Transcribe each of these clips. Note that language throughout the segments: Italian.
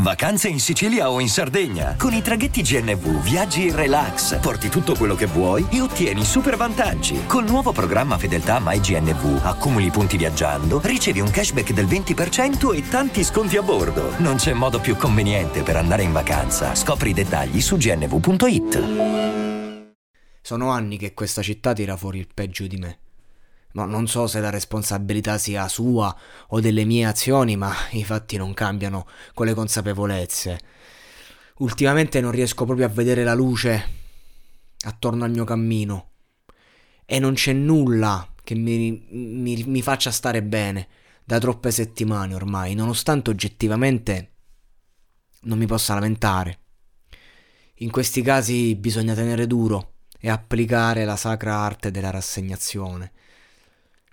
Vacanze in Sicilia o in Sardegna. Con i traghetti GNV viaggi in relax, porti tutto quello che vuoi e ottieni super vantaggi. Col nuovo programma Fedeltà MyGNV accumuli punti viaggiando, ricevi un cashback del 20% e tanti sconti a bordo. Non c'è modo più conveniente per andare in vacanza. Scopri i dettagli su gnv.it. Sono anni che questa città tira fuori il peggio di me. Ma non so se la responsabilità sia sua o delle mie azioni, ma i fatti non cambiano con le consapevolezze. Ultimamente non riesco proprio a vedere la luce attorno al mio cammino e non c'è nulla che mi, mi, mi faccia stare bene da troppe settimane ormai, nonostante oggettivamente non mi possa lamentare. In questi casi bisogna tenere duro e applicare la sacra arte della rassegnazione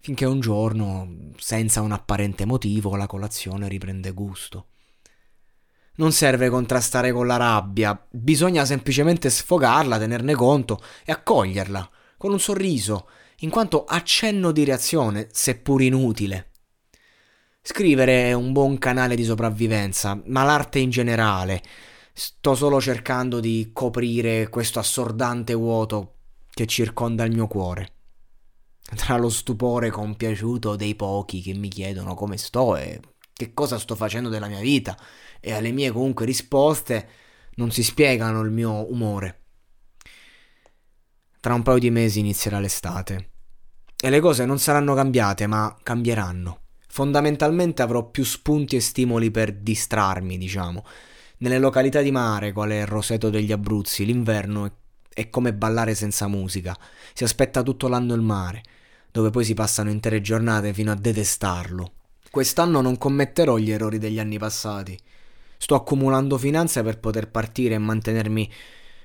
finché un giorno, senza un apparente motivo, la colazione riprende gusto. Non serve contrastare con la rabbia, bisogna semplicemente sfogarla, tenerne conto e accoglierla, con un sorriso, in quanto accenno di reazione, seppur inutile. Scrivere è un buon canale di sopravvivenza, ma l'arte in generale. Sto solo cercando di coprire questo assordante vuoto che circonda il mio cuore tra lo stupore compiaciuto dei pochi che mi chiedono come sto e che cosa sto facendo della mia vita e alle mie comunque risposte non si spiegano il mio umore. Tra un paio di mesi inizierà l'estate e le cose non saranno cambiate ma cambieranno. Fondamentalmente avrò più spunti e stimoli per distrarmi, diciamo. Nelle località di mare, quale il Roseto degli Abruzzi, l'inverno è, come ballare senza musica. Si aspetta tutto l'anno il mare dove poi si passano intere giornate fino a detestarlo. Quest'anno non commetterò gli errori degli anni passati. Sto accumulando finanze per poter partire e mantenermi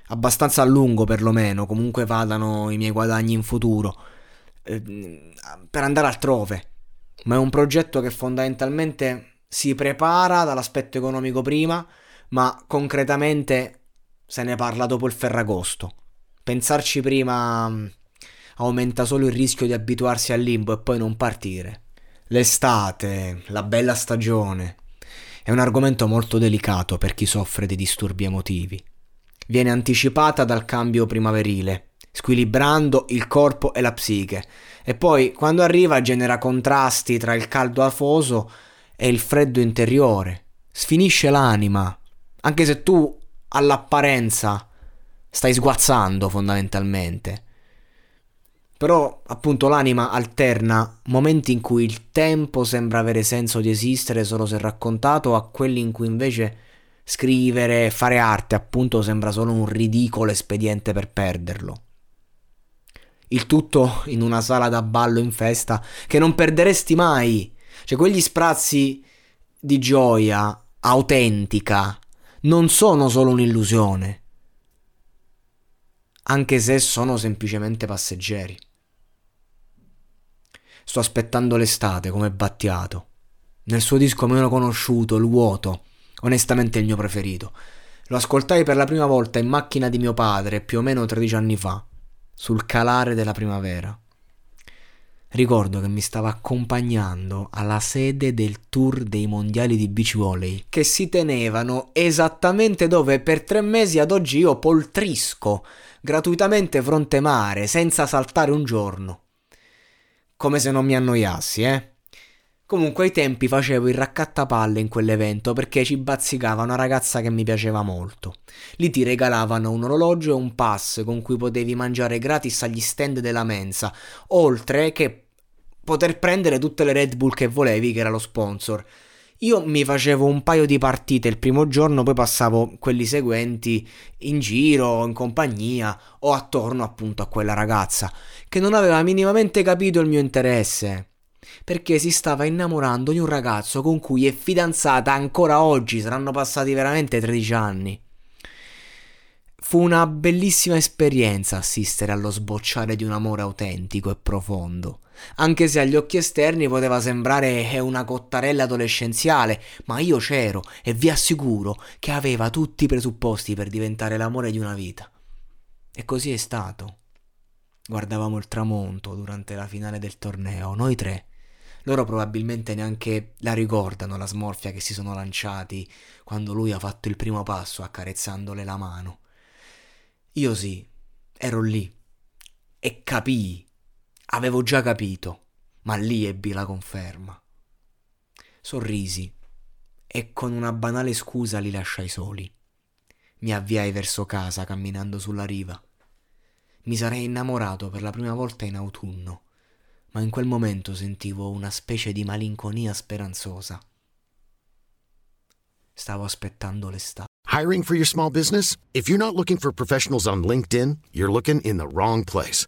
abbastanza a lungo perlomeno, comunque vadano i miei guadagni in futuro, eh, per andare altrove. Ma è un progetto che fondamentalmente si prepara dall'aspetto economico prima, ma concretamente se ne parla dopo il Ferragosto. Pensarci prima aumenta solo il rischio di abituarsi al limbo e poi non partire. L'estate, la bella stagione, è un argomento molto delicato per chi soffre di disturbi emotivi. Viene anticipata dal cambio primaverile, squilibrando il corpo e la psiche, e poi quando arriva genera contrasti tra il caldo afoso e il freddo interiore, sfinisce l'anima, anche se tu all'apparenza stai sguazzando fondamentalmente. Però appunto l'anima alterna momenti in cui il tempo sembra avere senso di esistere solo se raccontato a quelli in cui invece scrivere e fare arte appunto sembra solo un ridicolo espediente per perderlo. Il tutto in una sala da ballo in festa che non perderesti mai. Cioè quegli sprazzi di gioia autentica non sono solo un'illusione, anche se sono semplicemente passeggeri. Sto aspettando l'estate come Battiato. Nel suo disco meno conosciuto, Il vuoto, onestamente il mio preferito. Lo ascoltai per la prima volta in macchina di mio padre più o meno 13 anni fa, sul calare della primavera. Ricordo che mi stava accompagnando alla sede del tour dei mondiali di beach volley, che si tenevano esattamente dove per tre mesi ad oggi io poltrisco gratuitamente fronte mare, senza saltare un giorno come se non mi annoiassi, eh? Comunque ai tempi facevo il raccattapalle in quell'evento perché ci bazzicava una ragazza che mi piaceva molto. Lì ti regalavano un orologio e un pass con cui potevi mangiare gratis agli stand della mensa, oltre che poter prendere tutte le Red Bull che volevi, che era lo sponsor. Io mi facevo un paio di partite il primo giorno, poi passavo quelli seguenti in giro, in compagnia o attorno appunto a quella ragazza che non aveva minimamente capito il mio interesse perché si stava innamorando di un ragazzo con cui è fidanzata ancora oggi, saranno passati veramente 13 anni. Fu una bellissima esperienza assistere allo sbocciare di un amore autentico e profondo, anche se agli occhi esterni poteva sembrare una cottarella adolescenziale, ma io c'ero e vi assicuro che aveva tutti i presupposti per diventare l'amore di una vita. E così è stato. Guardavamo il tramonto durante la finale del torneo, noi tre, loro probabilmente neanche la ricordano la smorfia che si sono lanciati quando lui ha fatto il primo passo accarezzandole la mano. Io sì, ero lì e capii, avevo già capito, ma lì ebbi la conferma. Sorrisi e con una banale scusa li lasciai soli. Mi avviai verso casa camminando sulla riva. Mi sarei innamorato per la prima volta in autunno ma in quel momento sentivo una specie di malinconia speranzosa. Stavo aspettando l'estate. Hiring for your small business? If you're not looking for professionals on LinkedIn, you're looking in the wrong place.